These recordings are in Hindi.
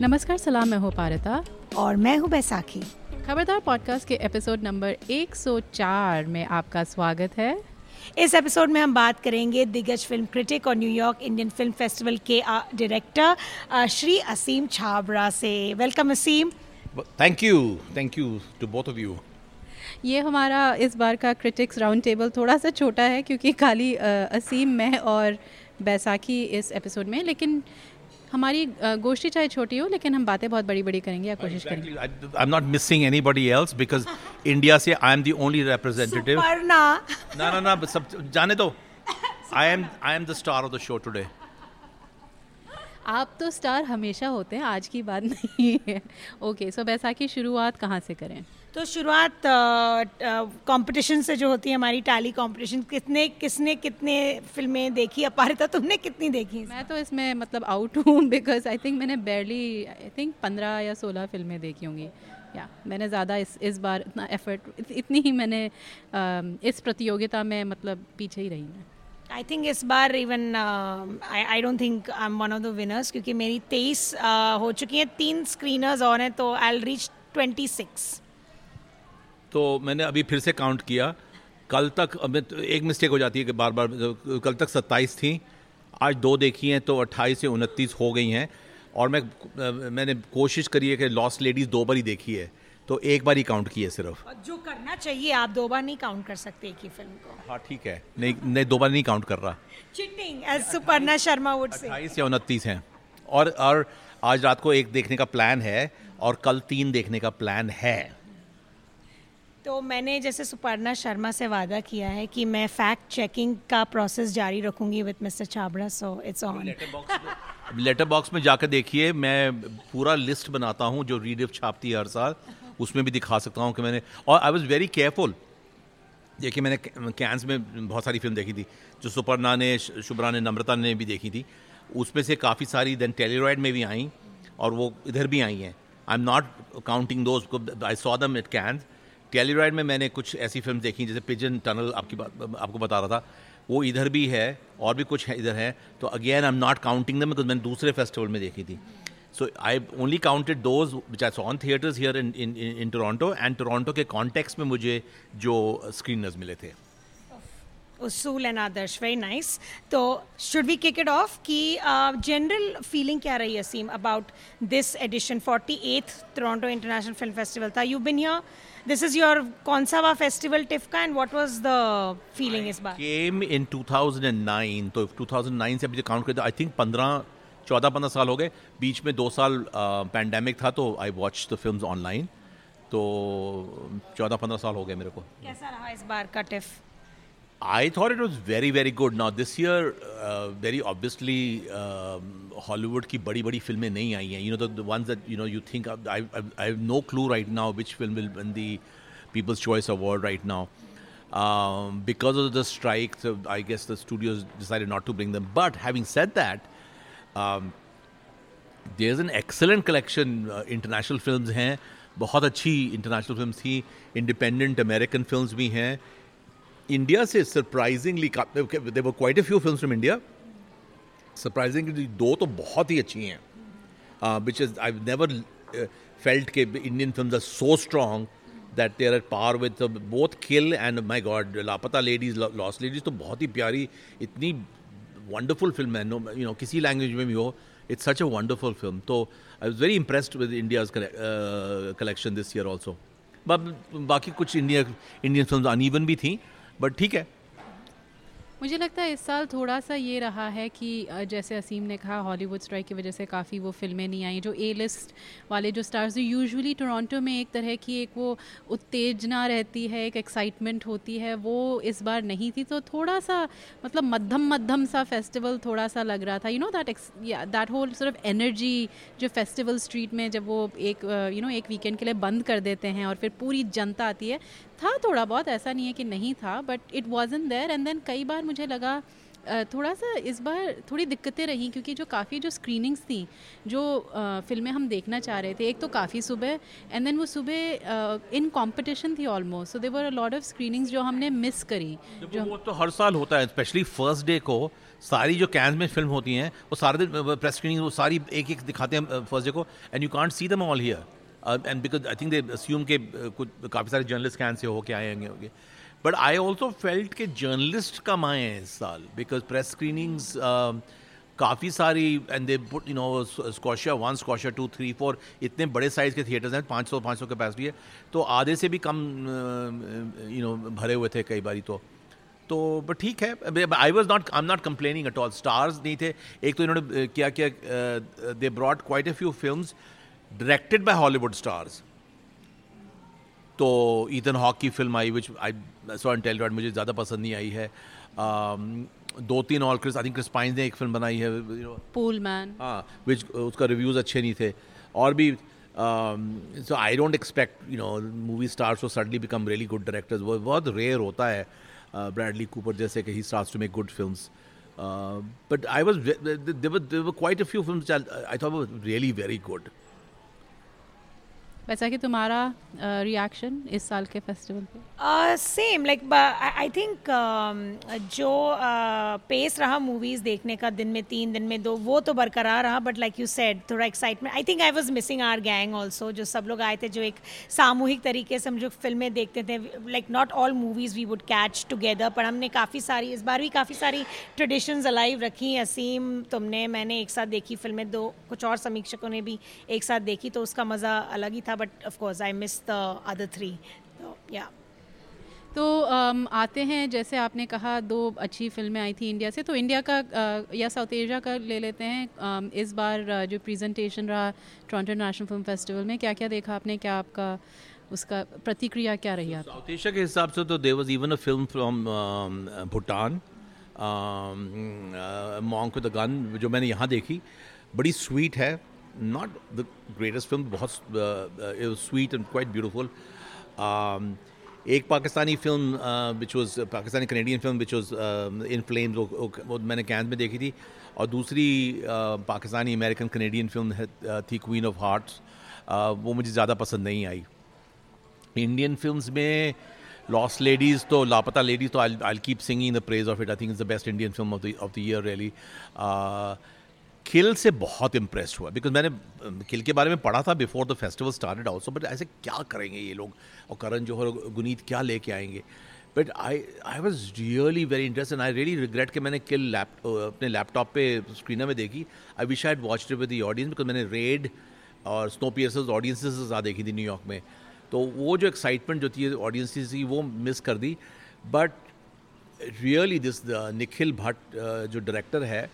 नमस्कार सलाम मैं हूँ पारता। और मैं हूँ बैसाखी। खबरदार पॉडकास्ट के एपिसोड नंबर 104 में आपका स्वागत है। इस एपिसोड में हम बात करेंगे दिग्गज फ़िल्म क्रिटिक और New York Indian film festival के डायरेक्टर श्री असीम छाबरा से। Welcome Aseem. Thank you thank you to both of you ये हमारा इस बार का क्रिटिक्स राउंड टेबल थोड़ा सा छोटा है क्योंकि खाली असीम मैं और बैसाखी इस एपिसोड में लेकिन हमारी गोष्ठी चाहे छोटी हो लेकिन हम बातें बहुत बड़ी बड़ी करेंगे या कोशिश करेंगे। I am not missing anybody else because India से I am the only representative ना ना ना सब जाने दो. I am I am the star of the show today आप तो स्टार हमेशा होते हैं आज की बात नहीं है। ओके सो बैसाखी शुरुआत कहाँ से करें? तो शुरुआत कंपटीशन से जो होती है हमारी टैली कंपटीशन कितने किसने कितने फ़िल्में देखी? अपारिता तुमने कितनी देखी? मैं तो इसमें मतलब आउट हूँ बिकॉज़ आई थिंक मैंने बैरली आई थिंक पंद्रह या सोलह फ़िल्में देखी होंगी। या मैंने ज़्यादा इस इस बार इतना एफर्ट इतनी ही मैंने इस प्रतियोगिता में मतलब पीछे ही रही मैं। आई थिंक इस बार even I don't think I am one of the winners क्योंकि मेरी तेईस uh, हो चुकी हैं तीन स्क्रीनर्स और हैं तो आई रीच ट्वेंटी सिक्स तो मैंने अभी फिर से काउंट किया। कल तक तो एक मिस्टेक हो जाती है कि बार बार कल तक सत्ताईस थी आज दो देखी हैं तो अट्ठाईस से उनतीस हो गई हैं। और मैं मैंने कोशिश करी है कि लॉस्ट लेडीज़ दो बार ही देखी है। तो एक बार ही काउंट की है सिर्फ़ जो करना चाहिए आप दो बार नहीं काउंट कर सकते एक ही फ़िल्म को। हाँ ठीक है। नहीं नहीं दो बार नहीं काउंट कर रहा। Cheating as Suparna Sharma would say अट्ठाईस या उनतीस हैं। और और आज रात को एक देखने का प्लान है और कल तीन देखने का प्लान है। तो मैंने जैसे सुपर्णा शर्मा से वादा किया है कि मैं फैक्ट चेकिंग का प्रोसेस जारी रखूँगी with mister Chhabra so it's on Letterboxd में जाकर देखिए मैं पूरा लिस्ट बनाता हूँ जो रीडिफ छापती है हर साल। उसमें भी दिखा सकता हूँ कि मैंने और आई वॉज़ वेरी केयरफुल देखिए मैंने कैंस में बहुत सारी फ़िल्म देखी थी जो सुपर्णा ने शुभ्रा ने नम्रता ने भी देखी थी। उसमें से काफ़ी सारी देन टेलीरॉयड में भी आई और वो इधर भी आई हैं। I am not counting those I saw them at Cannes Telluride में मैंने कुछ ऐसी फ़िल्म देखी जैसे पिजन टनल आपकी बात आपको बता रहा था। वो इधर भी है, और भी कुछ है, इधर है। तो again I am not counting them because मैंने दूसरे फेस्टिवल में देखी थी। So I only counted those which I on theatres here in in in Toronto and Toronto के कॉन्टेक्स में मुझे जो स्क्रीनर्स मिले थे। उसूल एंड आदर्श वेरी नाइस तो should we kick it off कि जनरल फीलिंग क्या रही है seem about this edition forty eighth Toronto international film festival था you been here this is your Konsawa festival Tifka and what was the feeling इस बार? came in 2009 तो 2009 से अभी काउंट करते आई थिंक 15 चौदह पंद्रह साल हो गए। बीच में दो साल पैंडेमिक था तो I watch the film online तो चौदह पंद्रह साल हो गए मेरे को। कैसा रहा इस बार का TIFF? I thought it was very very good. Now this year, uh, very obviously, Hollywood की बड़ी बड़ी फिल्में नहीं आई हैं. You know the, the ones that you know you think I, I I have no clue right now which film will win the People's Choice Award right now. Um, because of the strike, so I guess the studios decided not to bring them. But having said that, um, there's an excellent collection. Uh, international films हैं बहुत अच्छी इंटरनेशनल फिल्म्स थी इंडिपेंडेंट अमेरिकन फिल्म्स भी हैं इंडिया से surprisingly there were quite a few film from India surprisingly दो तो बहुत ही अच्छी हैं which is I never felt के Indian film are so strong that there are par with both Kill and my god Laapataa ladies lost ladies तो बहुत ही प्यारी, इतनी वंडरफुल फ़िल्म है नो यू नो किसी लैंग्वेज में भी हो it's such a wonderful film तो I was very impressed with India's collection this year also बाकी कुछ इंडिया इंडियन फ़िल्म अनइवन भी थी बट ठीक है। मुझे लगता है इस साल थोड़ा सा ये रहा है कि जैसे असीम ने कहा हॉलीवुड स्ट्राइक की वजह से काफ़ी वो फ़िल्में नहीं आई जो ए लिस्ट वाले जो स्टार्स जो यूजुअली टोरंटो में एक तरह की एक वो उत्तेजना रहती है एक एक्साइटमेंट होती है वो इस बार नहीं थी। तो थोड़ा सा मतलब मध्यम मध्यम सा फेस्टिवल थोड़ा सा लग रहा था। You know that that whole सिर्फ़ एनर्जी जो फेस्टिवल स्ट्रीट में जब वो एक you uh, know you know, एक वीकेंड के लिए बंद कर देते हैं और फिर पूरी जनता आती है था थोड़ा बहुत ऐसा नहीं है कि नहीं था but it was in there and then कई बार मुझे लगा थोड़ा सा इस बार थोड़ी दिक्कतें रहीं क्योंकि जो काफ़ी जो स्क्रीनिंग्स थी जो फ़िल्में हम देखना चाह रहे थे एक तो काफ़ी सुबह एंड देन वो सुबह इन कंपटीशन थी almost so they were lot of screenings जो हमने मिस करी जो वो तो हर साल होता है स्पेशली फ़र्स्ट डे को सारी जो कैन में फ़िल्म होती हैं वो सारे दिन प्रेस स्क्रीनिंग वो सारी एक एक दिखाते हैं फ़र्स्ट डे को and you can't see them all here and because I think they assume के कुछ, काफ़ी सारे जर्नलिस्ट कैन से होके आए होंगे होंगे। बट आई ऑल्सो फेल्ट के जर्नलिस्ट कम आए हैं इस साल बिकॉज़ प्रेस स्क्रीनिंग्स काफ़ी सारी and they put you know Scotia one Scotia two three four इतने बड़े साइज़ के थिएटर्स हैं, पाँच सौ पाँच सौ कैपेसिटी है। तो आधे से भी कम यू नो भरे हुए थे कई बारी तो। तो बट ठीक है I was not I am not complaining at all stars नहीं थे। एक तो इन्होंने क्या किया they brought quite a few film directed by Hollywood stars तो ईथन हॉक की film I which I saw and tell मुझे ज़्यादा पसंद नहीं आई है। Um, दो तीन और Chris I think Chris Pine ने एक फ़िल्म बनाई है पूल मैन हाँ विच उसका रिव्यूज़ अच्छे नहीं थे। और भी so I don't expect you know movie stars to suddenly become really good directors वो बहुत रेयर होता है ब्रैडली कूपर जैसे कि ही starts to make good films but I was quite a few films I thought really very good वैसा कि तुम्हारा रिएक्शन uh, इस साल के फेस्टिवल पे? सेम लाइक आई थिंक जो पेस uh, रहा मूवीज़ देखने का दिन में तीन दिन में दो वो तो बरकरार रहा बट लाइक यू सेड थोड़ा excitement I think I was missing our gang also जो सब लोग आए थे जो एक सामूहिक तरीके से हम जो फ़िल्में देखते थे like not all movies we would catch together पर हमने काफ़ी सारी इस बार भी काफ़ी सारी ट्रेडिशंस अलाइव रखी असीम तुमने मैंने एक साथ देखी फ़िल्में दो कुछ और समीक्षकों ने भी एक साथ देखी तो उसका मज़ा अलग ही था but of course I miss the other three तो या तो um, आते हैं जैसे आपने कहा दो अच्छी फ़िल्में आई थी इंडिया से तो इंडिया का uh, या साउथ एशिया का ले लेते हैं um, इस बार uh, जो प्रेजेंटेशन रहा टोरंटो इंटरनेशनल फ़िल्म फेस्टिवल में क्या क्या देखा आपने क्या आपका उसका प्रतिक्रिया क्या रही आपकी साउथ एशिया के हिसाब से तो there was even a film from Bhutan monk with the gun जो मैंने यहाँ देखी बड़ी स्वीट है। Not the greatest film, बहुत uh, it was sweet and quite beautiful. Um, एक Pakistani film which was Pakistani Canadian film which was in flames वो मैंने कैन में देखी थी। और दूसरी पाकिस्तानी अमेरिकन कनेडियन फ़िल्म थी क्वीन ऑफ़ हार्ट्स वो मुझे ज़्यादा पसंद नहीं आई। इंडियन फ़िल्म में लॉस्ट लेडीज़ तो लापता लेडीज़ तो I keep singing the praise of it I think is the best Indian film of the year really Kill से बहुत इम्प्रेस हुआ बिकॉज़ मैंने किल के बारे में पढ़ा था before the festival started also but ऐसे क्या करेंगे ये लोग? और करण जौहर गुनीत क्या लेके आएँगे? But I I was really very interest I really regret कि मैंने किल लैप अपने लैपटॉप पे स्क्रीनर में देखी। I wish I watch with the audience because मैंने रेड और स्नो पियर्स ऑडियंसेस ज़्यादा देखी थी न्यूयॉर्क में। तो वो जो एक्साइटमेंट जो थी ऑडियंस की, वो मिस कर दी। But really this Nikhil Bhatt जो डायरेक्टर है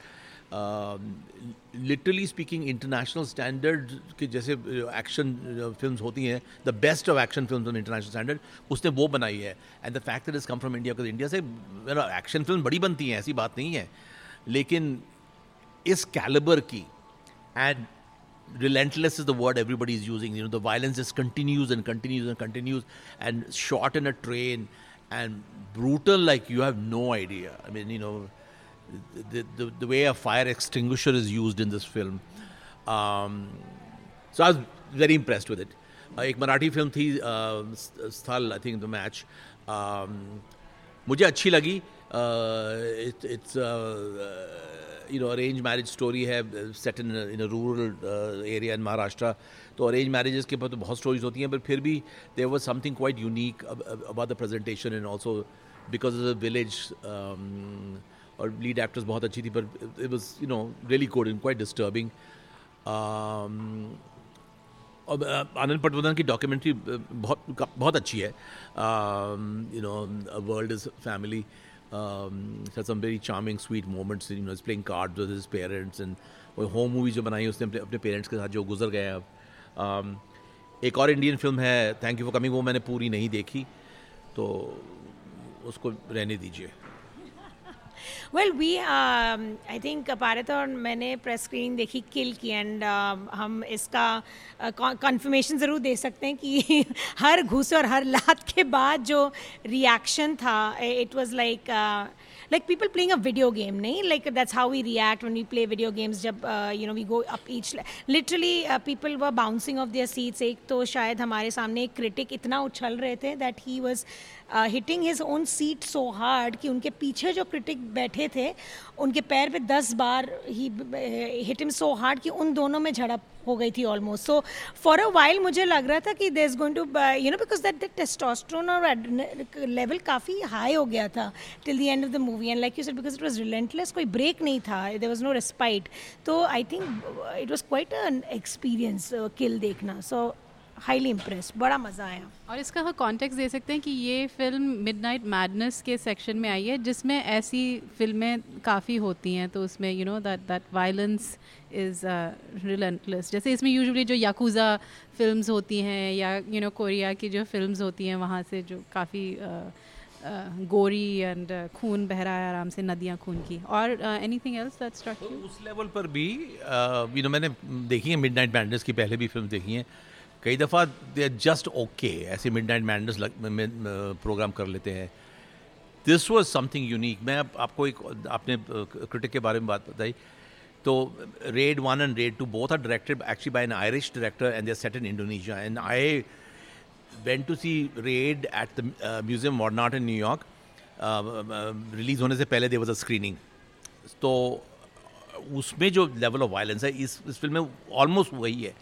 लिटरली स्पीकिंग इंटरनेशनल स्टैंडर्ड के जैसे एक्शन uh, फिल्म्स uh, होती हैं the best of action film on international standard उसने वो बनाई है and the fact that is come from India because India से एक्शन फिल्म बड़ी बनती हैं ऐसी बात नहीं है लेकिन इस कैलिबर की and relentless is the word everybody is using. You know, the violence just continues and continues and continues, and shot in a train, and brutal like you have no idea. I mean, you know, the, the, the, way a fire extinguisher is used in this film. Um, so I was very impressed with it. Uh, एक मराठी फ़िल्म थी स्थल आई थिंक द मैच मुझे अच्छी लगी it's you know arrange marriage story है set in in rural area in Maharashtra तो अरेंज मैरिजेस के ऊपर तो बहुत स्टोरीज होती हैं पर फिर भी there was something quite unique about the presentation and also because of the village और लीड एक्ट्रेस बहुत अच्छी थी पर it was you know really good in quite disturbing और आनंद पटवर्धन की डॉक्यूमेंट्री बहुत बहुत अच्छी है। You know world is family some very charming sweet moments you know playing card with his parents and वो होम मूवी जो बनाई उसने अपने अपने पेरेंट्स के साथ जो गुजर गए अब। Um, एक और इंडियन फ़िल्म है थैंक यू फॉर कमिंग वो मैंने पूरी नहीं देखी तो उसको रहने दीजिए। वेल वी आई थिंक पारत और मैंने प्रेस स्क्रीन देखी किल की एंड uh, um, हम इसका कन्फर्मेशन uh, ज़रूर दे सकते हैं कि हर घुस और हर लात के बाद जो रिएक्शन था it was like like people playing a video game नहीं? Like that's how we react when we play video games जब you know we go up each literally people were bouncing off their seats एक तो शायद हमारे सामने एक क्रिटिक इतना उछल रहे थे that he was hitting his own seat so hard कि उनके पीछे जो क्रिटिक बैठे थे, उनके पैर पे दस बार he hit him so hard कि उन दोनों में झड़प हो गई थी almost so for a while मुझे लग रहा था कि they is going to you know because that testosterone और लेवल काफ़ी हाई हो गया था till the end of the movie and like you said because it was relentless कोई ब्रेक नहीं था देर वॉज़ नो रेस्पाइट तो I think it was quite experience Kill देखना. सो हाईली इम्प्रेस बड़ा मज़ा आया। और इसका हम कॉन्टेक्स्ट दे सकते हैं कि ये फ़िल्म मिडनाइट मैडनेस के सेक्शन में आई है जिसमें ऐसी फ़िल्में काफ़ी होती हैं तो उसमें you know that that violence is relentless जैसे इसमें यूजुअली जो याकूज़ा फिल्म्स होती हैं या यू नो कोरिया की जो फिल्म्स होती हैं वहाँ से जो काफ़ी गोरी एंड खून बह रहा है आराम से नदियाँ खून की। और एनीथिंग एल्स दैट स्ट्रक उस लेवल पर भी यू नो मैंने देखी है मिडनाइट मैडनेस की पहले भी फ़िल्म देखी है। कई दफ़ा दे आर जस्ट ओके ऐसे मिड नाइट मैंडस प्रोग्राम कर लेते हैं। दिस वॉज़ समथिंग यूनिक मैं आप, आपको एक आपने क्रिटिक के बारे में बात बताई। तो red one and red two both are directed actually by an Irish director and they set in Indonesia and I went to see red at the museum वॉर्नाट in New York release होने से पहले दे वॉज़ अ स्क्रीनिंग तो उसमें जो लेवल ऑफ़ वायलेंस है इस इस फ़िल्म में ऑलमोस्ट वही है।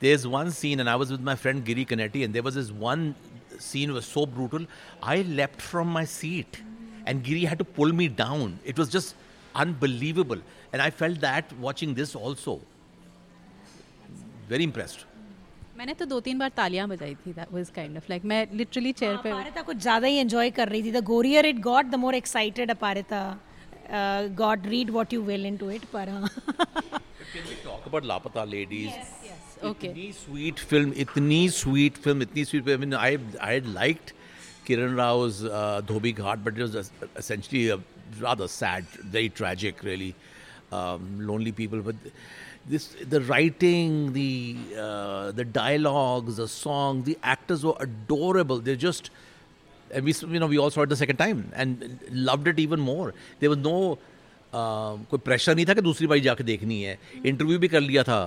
there's one scene, and I was with my friend Giri Canetti, and there was this one scene was so brutal. I leapt from my seat, and Giri had to pull me down. It was just unbelievable, and I felt that watching this also. Very impressed. मैंने तो दो तीन बार तालियां बजाई थी that was kind of like मैं लिटरली चेयर पे अपारिता कुछ ज्यादा ही एंजॉय कर रही थी the gorier it got the more excited Aparita god read what you will into it पर Can we talk about Lapata Ladies? Yes, yes. Okay. इतनी स्वीट फिल्म इतनी स्वीट फिल्म इतनी sweet film I I liked Kiran Rao's uh, Dhobi Ghat, but it was essentially a rather sad, very tragic, really um, lonely people. But this, the writing, the uh, the dialogues, the song, the actors were adorable. They're just, and we you know we all saw it the second time and loved it even more. There was no कोई प्रेशर नहीं था कि दूसरी बारी जाके देखनी है। इंटरव्यू भी कर लिया था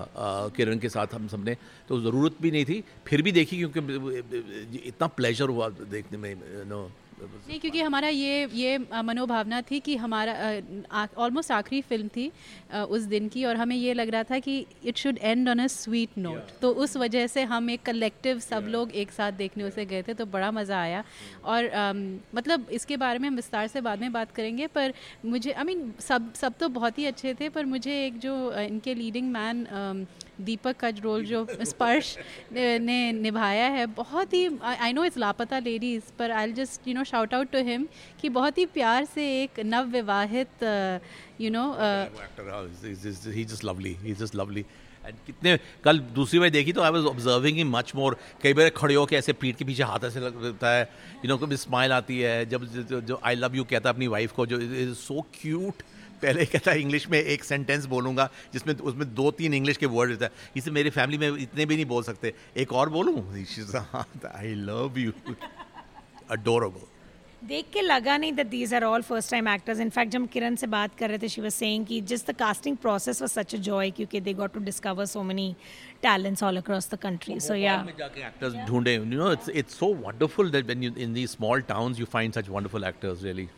किरण के साथ हम सबने तो ज़रूरत भी नहीं थी। फिर भी देखी क्योंकि इतना प्लेजर हुआ देखने में नो नहीं क्योंकि हमारा ये ये मनोभावना थी कि हमारा ऑलमोस्ट आखिरी फ़िल्म थी उस दिन की और हमें ये लग रहा था कि it should end on a sweet note तो उस वजह से हम एक कलेक्टिव सब yeah. लोग एक साथ देखने उसे गए थे तो बड़ा मज़ा आया। और आ, मतलब इसके बारे में हम विस्तार से बाद में बात करेंगे पर मुझे आई I मीन mean, सब सब तो बहुत ही अच्छे थे पर मुझे एक जो इनके लीडिंग मैन दीपक का रोल, जो स्पर्श ने निभाया है, बहुत ही I know it's Laapataa ladies पर I just you know shout out to him कि बहुत ही प्यार से एक नव विवाहित you know he lovely he just lovely कितने, कल दूसरी बार देखी तो I was observing in much more कई बार खड़े होकर ऐसे पीठ के पीछे हाथ ऐसे लगता है यू नो कभी स्माइल आती है, जब जो आई लव यू कहता है अपनी वाइफ को, जो इज़ सो क्यूट पहले कहता है इंग्लिश में एक सेंटेंस बोलूँगा जिसमें उसमें दो तीन इंग्लिश के वर्ड रहता है। इसे मेरी फैमिली में इतने भी नहीं बोल सकते। एक और बोलूँ? आई लव यू अडोरेबल देख के लगा नहीं that these are all first time actors in fact जब किरण से बात कर रहे थे शी वाज सेइंग कि just the casting process was such a joy क्योंकि they got to discover so many talents all across the country. So yeah. actors ढूंढे। You know it's it's so wonderful that when you in these small towns you find such wonderful actors really.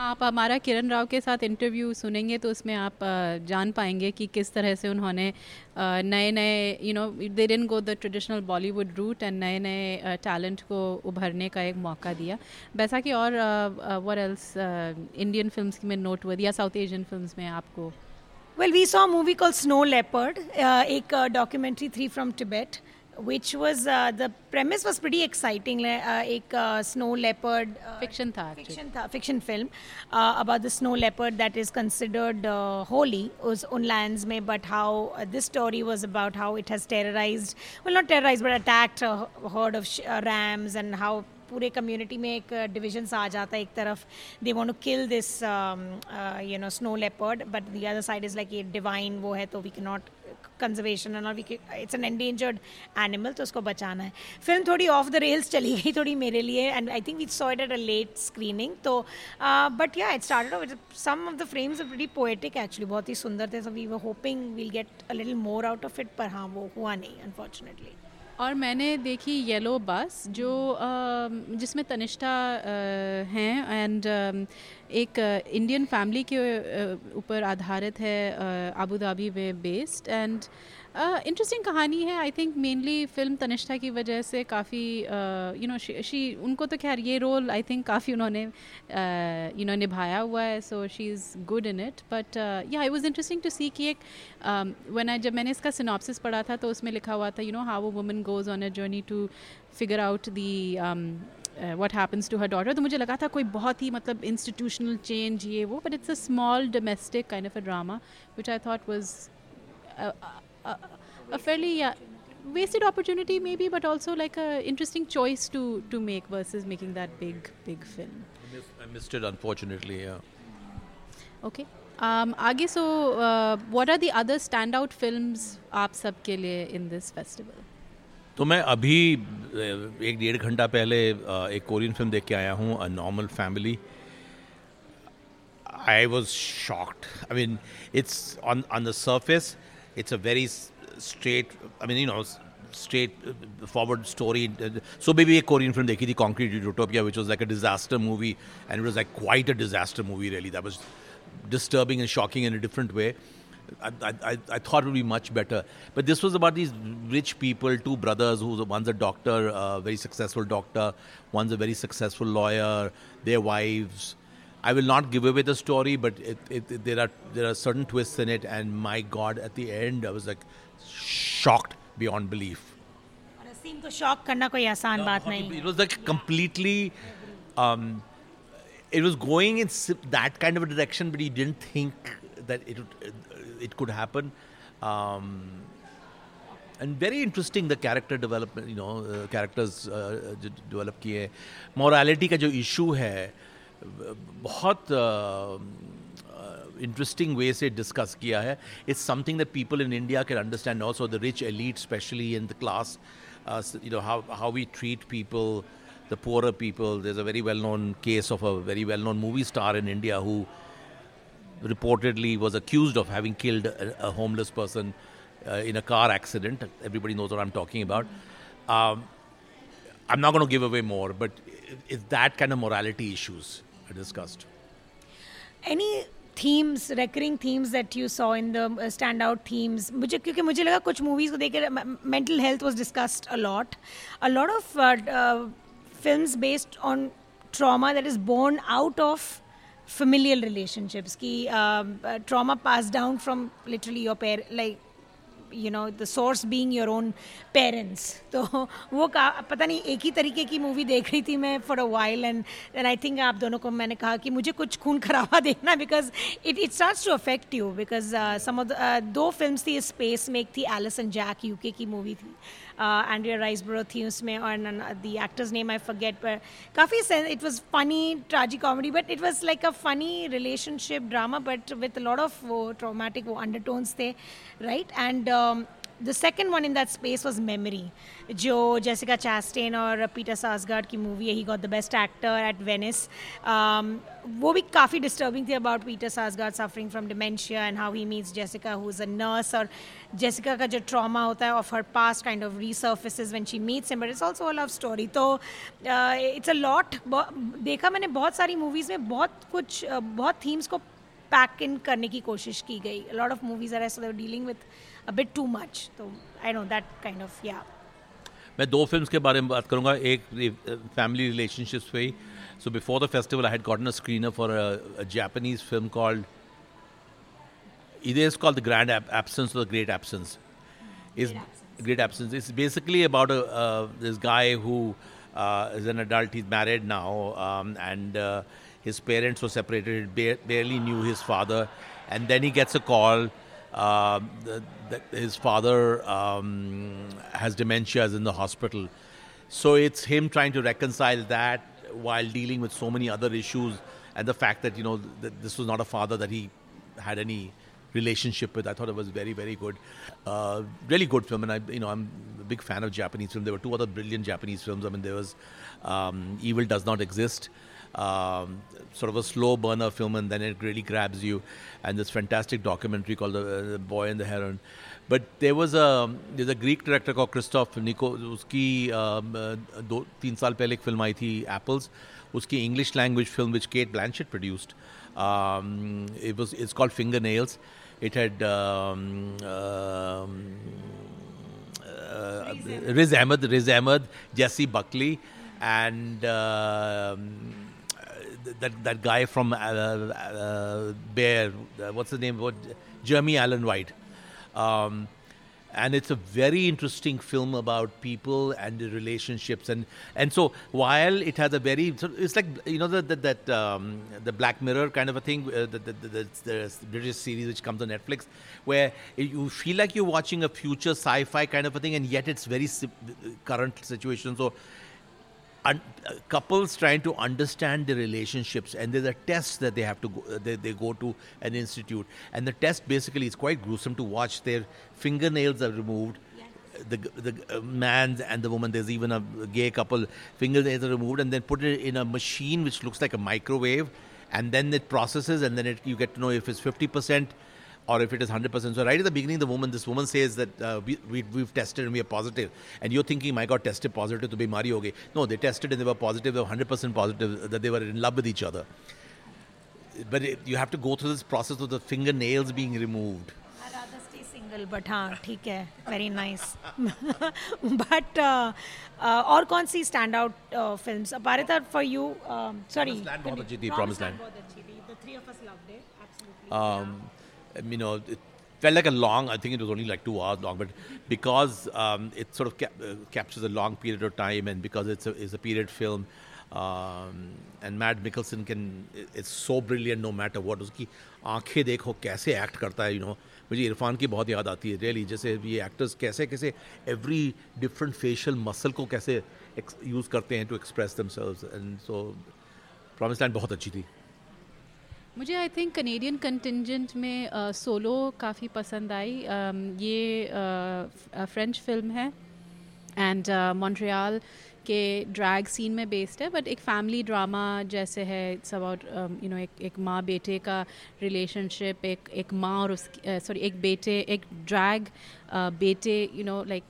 आप हमारा किरण राव के साथ इंटरव्यू सुनेंगे तो उसमें आप जान पाएँगे कि किस तरह से उन्होंने नए नए you know they didn't go the traditional Bollywood route and नए नए टैलेंट को उभरने का एक मौका दिया। वैसा कि और वर एल्स इंडियन फिल्म्स में नोट हुआ या साउथ एशियन फिल्म्स में आपको? Well we saw movie call snow leopard एक documentary three from Tibet which was uh, the premise was pretty exciting. Uh, एक uh, snow leopard uh, fiction था fiction था fiction film uh, about the snow leopard that is considered uh, holy was on lands में but how uh, this story was about how it has terrorized well not terrorized but attacked a herd of uh, rams and how पूरे कम्युनिटी में एक डिवीजन सा आ जाता है एक तरफ they want to kill this you know snow leopard but the other side is like ये डिवाइन वो है तो we can not conservation and it's an endangered animal तो उसको बचाना है। फ़िल्म थोड़ी ऑफ़ द रेल्स चली गई थोड़ी मेरे लिए and I think we saw it at a late screening तो but yeah it started some of the frames very poetic actually बहुत ही सुंदर थे so we were hoping we'll get a little more out of it पर हाँ वो हुआ नहीं अनफॉर्चुनेटली और मैंने देखी येलो बस जो जिसमें तनिष्ठा हैं एंड एक इंडियन फैमिली के ऊपर आधारित है अबू धाबी में बेस्ड एंड इंटरेस्टिंग कहानी है। I think mainly film Tannishtha की वजह से काफ़ी यू नो शी उनको तो खैर ये रोल आई थिंक काफ़ी उन्होंने यू नो निभाया हुआ है so she is good in it but yeah I was interesting to see कि एक वन आई जब मैंने इसका सिनॉप्सिस पढ़ा था तो उसमें लिखा हुआ था यू नो हाउ वो woman goes on a journey to figure out the what happens to her daughter तो मुझे लगा था कोई बहुत ही मतलब इंस्टीट्यूशनल चेंज ये वो but it's a small domestic kind of a drama which I thought was a, a fairly yeah, wasted opportunity maybe but also like a interesting choice to to make versus making that big big film i missed it unfortunately yeah okay um, आगे so uh, what are the other standout films आप सबके लिए in this festival तो मैं अभी एक डेढ़ घंटा पहले एक कोरियन फिल्म देख के आया हूँ a normal family I was shocked. I mean, it's on on the surface, it's a very straight, I mean, you know, straight uh, forward story. So maybe a Korean film, dekhi thi Concrete Utopia, which was like a disaster movie, and it was like quite a disaster movie, really. That was disturbing and shocking in a different way. I, I, I thought it would be much better. But this was about these rich people, two brothers, who's one's a doctor, a very successful doctor, one's a very successful lawyer, their wives, I will not give away the story, but it, it, there are there are certain twists in it, and my God, at the end, I was like shocked beyond belief. It was like completely. Um, it was going in that kind of a direction, but he didn't think that it it could happen. Um, and very interesting the character development, you know, uh, characters uh, develop किए morality का जो issue है बहुत इंटरेस्टिंग वे से डिस्कस किया है it's something that people in India can understand also the rich elite specially in the class you know how how we treat people the poorer people there's a very well known case of a very well known movie star in india who reportedly was accused of having killed a, a homeless person uh, in a car accident everybody knows what i'm talking about um, i'm not going to give away more but it's that kind of morality issues discussed. Any themes, recurring themes that you saw in the uh, standout themes? मुझे क्योंकि मुझे लगा कुछ movies को देख mental health was discussed a lot. A lot of uh, uh, films based on trauma that is born out of familial relationships. Ki uh, trauma passed down from literally your parent, like you know the source being your own parents तो वो का, पता नहीं, एक ही तरीके की मूवी देख रही थी मैं for a while and and I think आप दोनों को मैंने कहा कि मुझे कुछ खून खराबा देखना because it it starts to affect you because some दो फ़िल्म थी स्पेस में, एक थी एलिस एंड जैक यूके की मूवी थी। एंड्रिया राइसब्रो थी उसमें और the actors name I forget पर काफ़ी it was funny tragicomedy but it was like a funny relationship drama but with lot of वो ट्रोमेटिक वो अंडरटोन्स थे right and the second one in that space was memory जो जेसिका चैस्टेन और पीटर सासगार्ड की मूवी है he got the best actor at Venice वो भी काफ़ी डिस्टर्बिंग थी about Peter Sarsgaard suffering from dementia and how he meets Jessica who is a nurse और जेसिका का जो ट्रामा होता है of her past kind of resurface when she meets but it's also a love story तो इट्स अ लॉट देखा मैंने बहुत सारी मूवीज़ में बहुत कुछ uh, बहुत थीम्स को पैक इन करने की कोशिश की गई. Lot of movies are so dealing with a bit too much तो I know that kind of या मैं दो फिल्म्स के बारे में बात करूंगा एक फैमिली रिलेशनशिप्स पे ही so before the festival I had gotten a screener for a Japanese film called either it's called the grand ab- absence or the great absence is great absence. great absence it's basically about a, uh, this guy who uh, is an adult he's married now um, and uh, his parents were separated ba- barely knew his father and then he gets a call uh, the, the, his father um, has dementia, is in the hospital. So it's him trying to reconcile that while dealing with so many other issues, and the fact that you know that this was not a father that he had any relationship with. I thought it was very, very good. Uh, really good film, and I, you know, I'm a big fan of Japanese film. There were two other brilliant Japanese films. I mean, there was um, Evil Does Not Exist Um, sort of a slow burner film, and then it really grabs you. And this fantastic documentary called The, uh, the Boy and the Heron. But there was a there's a Greek director called Christoph Nico. उसकी um, uh, दो तीन साल पहले एक फिल्म आई थी Apples. उसकी English language film which Kate Blanchett produced. Um, it was it's called Fingernails. It had um, um, uh, Riz Ahmed, Riz Ahmed, Jesse Buckley, and um, that that guy from uh, uh, Bear. Uh, what's the name? What Jeremy Allen White. Um, and it's a very interesting film about people and relationships and and so while it has a very it's like you know the, the that um, the black mirror kind of a thing uh, the, the, the, the, british series which comes on netflix where you feel like you're watching a future sci-fi kind of a thing and yet it's very si- current situation so un- couples trying to understand the relationships and there's a test that they have to go uh, they, they go to an institute. And the test basically is quite gruesome to watch. Their fingernails are removed. The the uh, man's and the woman there's even a gay couple fingernails are removed and then put it in a machine which looks like a microwave. And then it processes and then it, you get to know if it's 50% or if it is 100%. So right at the beginning, the woman, this woman says that uh, we, we, we've tested and we are positive. And you're thinking, my God, tested positive to be Mari okay. No, they tested and they were positive, they were 100% positive that they were in love with each other. But it, you have to go through this process of the fingernails being removed. I'd rather stay single, but हाँ ठीक है, very nice. but uh, uh, और कौन सी stand out uh, films? Aparita for you, um, sorry. Promised Land बहुत अच्छी थी, Promised Land. The three of us loved it, absolutely. Um, you know, it felt like a long, I think it was only like two hours long, but because um, it sort of cap- uh, captures a long period of time and because it's a, it's a period film, um, and Matt Mikkelsen can, it's so brilliant no matter what. उसकी आंखें देखो कैसे एक्ट करता है, you know. मुझे इरफान की बहुत याद आती है रियली जैसे ये एक्टर्स कैसे कैसे एवरी डिफरेंट फेशियल मसल को कैसे यूज़ करते हैं to express themselves and so promise land बहुत अच्छी थी मुझे आई थिंक कनेडियन कंटिजेंट में सोलो काफ़ी पसंद आई। ये फ्रेंच फ़िल्म है एंड मॉन्ट्रियाल के ड्रैग सीन में बेस्ड है बट एक फैमिली ड्रामा जैसे है इट्स अबाउट यू नो एक एक माँ बेटे का रिलेशनशिप एक एक माँ और उसकी सॉरी एक बेटे, एक drag बेटे you know like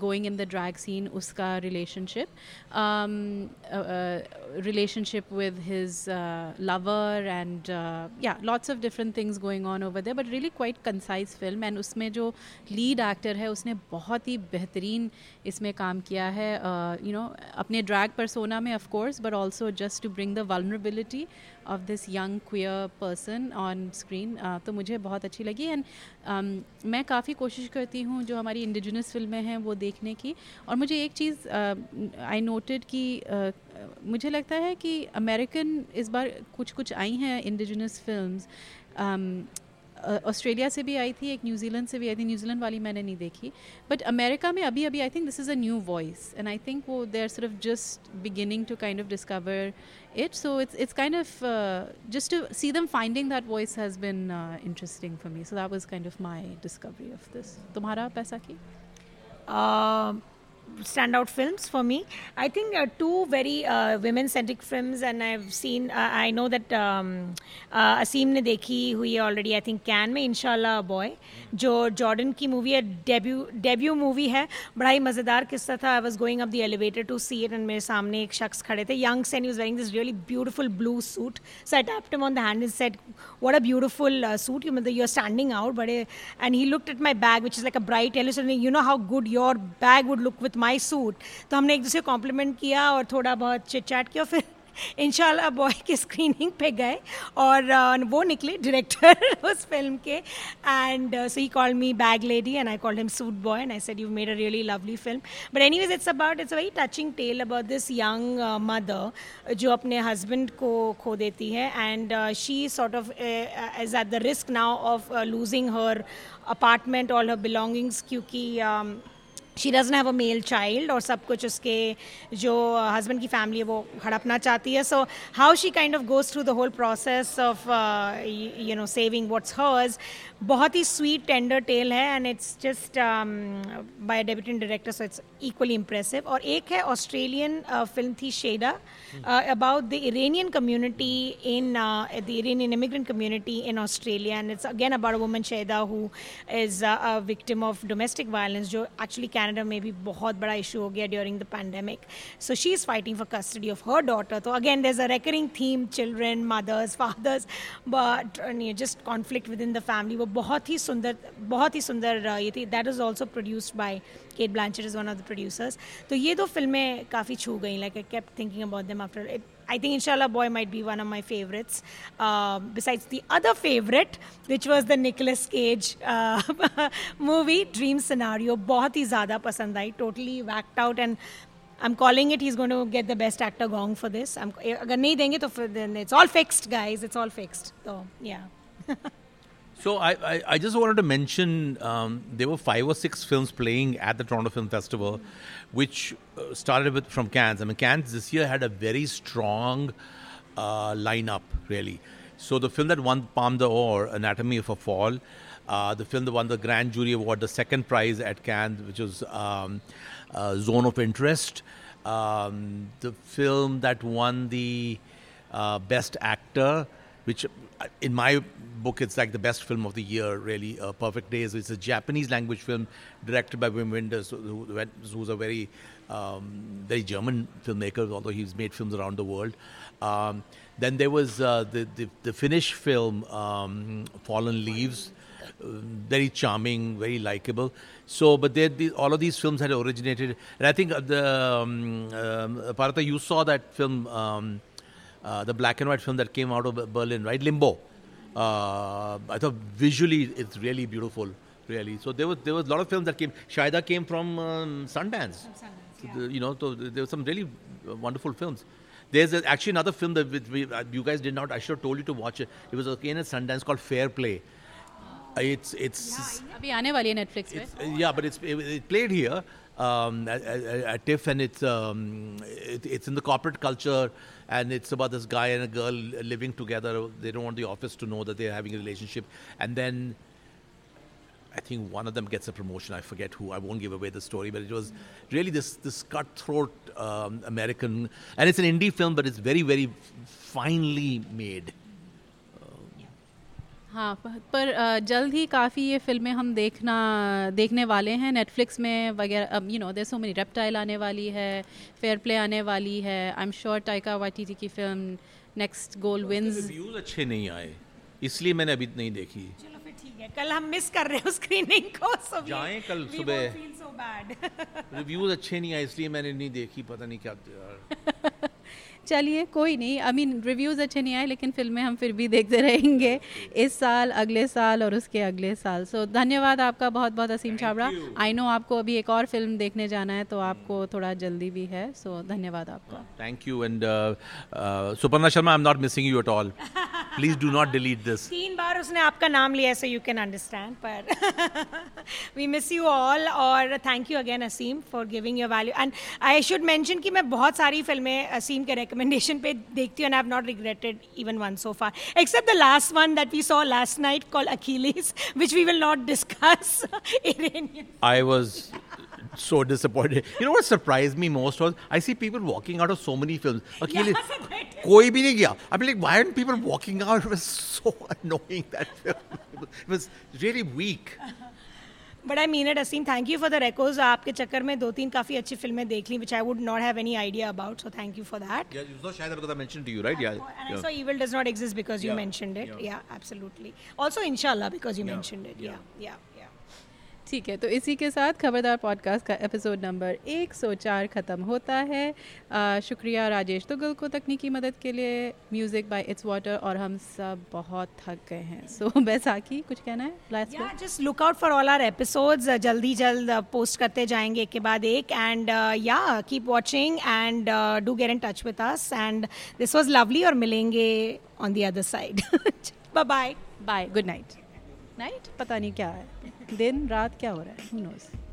going in the drag scene उसका relationship relationship with his uh, lover and uh, yeah lots of different things going on over there but really quite concise film and उसमें जो lead actor है उसने बहुत ही बेहतरीन इसमें काम किया है you know अपने drag persona में of course but also just to bring the vulnerability of this young queer person on uh, तो मुझे बहुत अच्छी लगी एंड um, मैं काफ़ी कोशिश करती हूँ जो हमारी इंडिजिनस फ़िल्में हैं वो देखने की। और मुझे एक चीज़ आई नोटेड कि uh, मुझे लगता है कि अमेरिकन इस बार कुछ कुछ आई हैं इंडिजिनस फिल्म्स ऑस्ट्रेलिया से भी आई थी, एक न्यूजीलैंड से भी आई थी। न्यूजीलैंड वाली मैंने नहीं देखी। बट अमेरिका में अभी अभी I think this is a new voice and I think वो दे आर सिर्फ़ just beginning to kind of discover it so it's it's kind of just see them finding that voice has been interesting for me so that was kind of my discovery of this तुम्हारा पैसा की? Um, standout films for me. I think uh, two very uh, women-centric films, and I've seen. Uh, I know that um, uh, Asim ne dekhi hui already. I think Can में Inshallah a Boy, जो Jordan की movie है debut debut movie है बड़ा ही मज़ेदार किस्सा था. I was going up the elevator to see it, and मेरे सामने एक शख्स खड़े थे. Young and he was wearing this really beautiful blue suit. So I tapped him on the hand and said, "What a beautiful uh, suit! You you're standing out." But and he looked at my bag, which is like a bright yellow. So you know how good your bag would look my suit तो हमने एक दूसरे कॉम्प्लीमेंट किया और थोड़ा बहुत चिट चैट किया फिर इनशाला बॉय के स्क्रीनिंग पे गए और uh, वो निकले डायरेक्टर उस फ़िल्म के end so he call me bag lady and I called him suit boy and I said you made a really lovely film but anyways it's about it's a very touching tale about this young mother जो अपने हस्बैंड को खो देती है and she sort of is at the risk now of losing her apartment all her belongings क्योंकि um, she doesn't have a male child और सब कुछ उसके जो हस्बैंड की फैमिली है वो हड़पना चाहती है so how she kind of goes through the whole process of you know saving what's hers बहुत ही स्वीट टेंडर टेल है and it's just by debutante director so it's equally impressive और एक है ऑस्ट्रेलियन फिल्म uh, थी Shayda about the Iranian community in the Iranian immigrant community in Australia and it's again about a woman Shayda who is a victim of domestic violence जो एक्चुअली कनाडा में भी बहुत बड़ा इशू हो गया during the pandemic so she is fighting for custody of her daughter तो again there is a recurring theme children mothers fathers but just conflict within the family वो बहुत ही सुंदर बहुत ही सुंदर uh, ये थी। That is also produced by Kate Blanchett is one of the producers तो ये दो फ़िल्में काफ़ी छू गई like I kept thinking about them after it I think Inshallah Boy might be one of my favorites. Uh, besides the other favorite, which was the Nicolas Cage uh, movie, Dream Scenario. बहुत ही ज़्यादा पसंद आई Totally whacked out and I'm calling it. He's going to get the best actor gong for this. I'm, अगर नहीं देंगे तो then it's all fixed, guys. It's all fixed. So yeah. So I, I, I, just wanted to mention um, there were five or six films playing at the Toronto Film Festival, which uh, started with from Cannes. I mean, Cannes this year had a very strong uh, lineup, really. So the film that won Palme d'Or, Anatomy of a Fall, uh, the film that won the Grand Jury Award, the second prize at Cannes, which was um, uh, Zone of Interest, um, the film that won the uh, Best Actor, which in my book, it's like the best film of the year, really. Uh, Perfect Days. It's a Japanese language film directed by Wim Wenders, who, who's a very, um, very German filmmaker, although he's made films around the world. Um, then there was uh, the, the, the Finnish film um, Fallen Leaves. Uh, very charming, very likable. So, but they, all of these films had originated, and I think the um, uh, Partha, you saw that film um, uh, the black and white film that came out of Berlin, right? Limbo. Uh, I thought visually it's really beautiful, really. So there was there was a lot of films that came. Shaida came from um, Sundance. From Sundance yeah. so you know, so there were some really uh, wonderful films. There's a, actually another film that we, uh, you guys did not. I should have told you to watch it. It was again at Sundance called Fair Play. Uh, it's it's. Yeah, it's, yeah, but it's it, it played here um, at, TIFF, and it's um, it, it's in the corporate culture, and it's about this guy and a girl living together. They don't want the office to know that they're having a relationship, and then I think one of them gets a promotion. I forget who. I won't give away the story, but it was really this this cutthroat um, American, and it's an indie film, but it's very very finely made. हाँ पर जल्द ही काफ़ी ये फ़िल्में हम देखना देखने वाले हैं। नेटफ्लिक्स में वगैरह अब you know there so many reptile आने वाली है फेयर प्ले आने वाली है। I am sure Taika Waititi की film next goal wins reviews अच्छे नहीं आए इसलिए मैंने अभी नहीं देखी। चलो फिर ठीक है कल हम मिस कर रहे हैं स्क्रीनिंग को सो जाएँ कल सुबह। रिव्यूज़ अच्छे नहीं आए इसलिए मैंने नहीं देखी पता नहीं क्या यार। चलिए कोई नहीं। आई मीन रिव्यूज़ अच्छे नहीं आए लेकिन फ़िल्में हम फिर भी देखते रहेंगे इस साल अगले साल और उसके अगले साल। सो so, धन्यवाद आपका बहुत बहुत असीम छाबड़ा। आई नो आपको अभी एक और फ़िल्म देखने जाना है तो आपको थोड़ा जल्दी भी है। सो so, धन्यवाद आपका। Thank you and Suparna Sharma I am not missing you at all please do not delete this तीन बार उसने आपका नाम लिया सो यू कैन अंडरस्टैंड पर वी मिस यू ऑल और thank you again Aseem for giving your value and I should mention कि मैं बहुत सारी फ़िल्में असीम के recommendation dekhti and I have not regretted even one so far. Except the last one that we saw last night called Achilles, which we will not discuss. I was so disappointed. You know what surprised me most was I see people walking out of so many films. Achilles, koi bhi gaya. I mean, like, why aren't people walking out? It was so annoying that film. It was really weak. But I mean it Aseem thank you for the records आपके चक्कर में दो तीन काफी अच्छी फिल्में देख ली which I would not have any idea about so thank you for that Yeah, you saw Shahid because I mentioned to you, right? Yeah. And yeah. I saw Evil does not exist ठीक है तो इसी के साथ खबरदार पॉडकास्ट का एपिसोड नंबर 104 ख़त्म होता है। आ, शुक्रिया राजेश तुगल को तकनीकी मदद के लिए। म्यूज़िक बाय इट्स वाटर और हम सब बहुत थक गए हैं। सो so, बैसाखी कुछ कहना है? Just look out for all our episodes जल्दी जल्द पोस्ट करते जाएँगे एक के बाद एक। And yeah keep watching and do get in touch with us and this was lovely और मिलेंगे on the other side bye bye bye good night night? पता नहीं क्या है। दिन रात क्या हो रहा है? Who nose